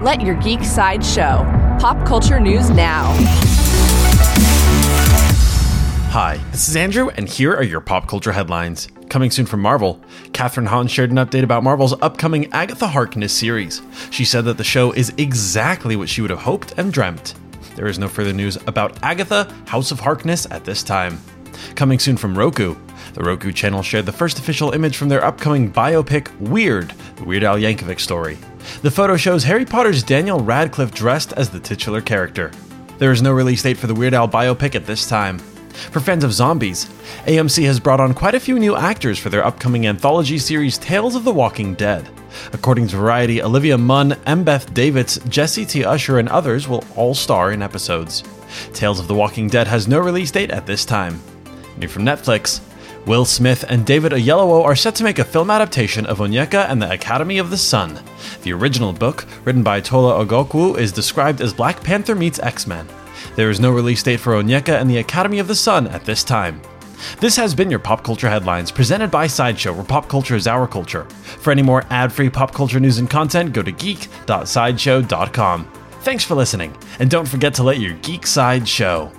Let your geek side show. Pop culture news now. Hi, this is Andrew, and here are your pop culture headlines. Coming soon from Marvel, Kathryn Hahn shared an update about Marvel's upcoming Agatha Harkness series. She said that the show is exactly what she would have hoped and dreamt. There is no further news about Agatha, House of Harkness at this time. Coming soon from Roku, the Roku channel shared the first official image from their upcoming biopic Weird, the Weird Al Yankovic story. The photo shows Harry Potter's Daniel Radcliffe dressed as the titular character. There is no release date for the Weird Al biopic at this time. For fans of zombies, AMC has brought on quite a few new actors for their upcoming anthology series Tales of the Walking Dead. According to Variety, Olivia Munn, Embeth Davidtz, Jesse T. Usher, and others will all star in episodes. Tales of the Walking Dead has no release date at this time. New from Netflix, Will Smith and David Oyelowo are set to make a film adaptation of Onyeka and the Academy of the Sun. The original book, written by Tola Okogwu, is described as Black Panther meets X Men. There is no release date for Onyeka and the Academy of the Sun at this time. This has been your Pop Culture Headlines, presented by Sideshow, where pop culture is our culture. For any more ad free pop culture news and content, go to geek.sideshow.com. Thanks for listening, and don't forget to let your geek side show.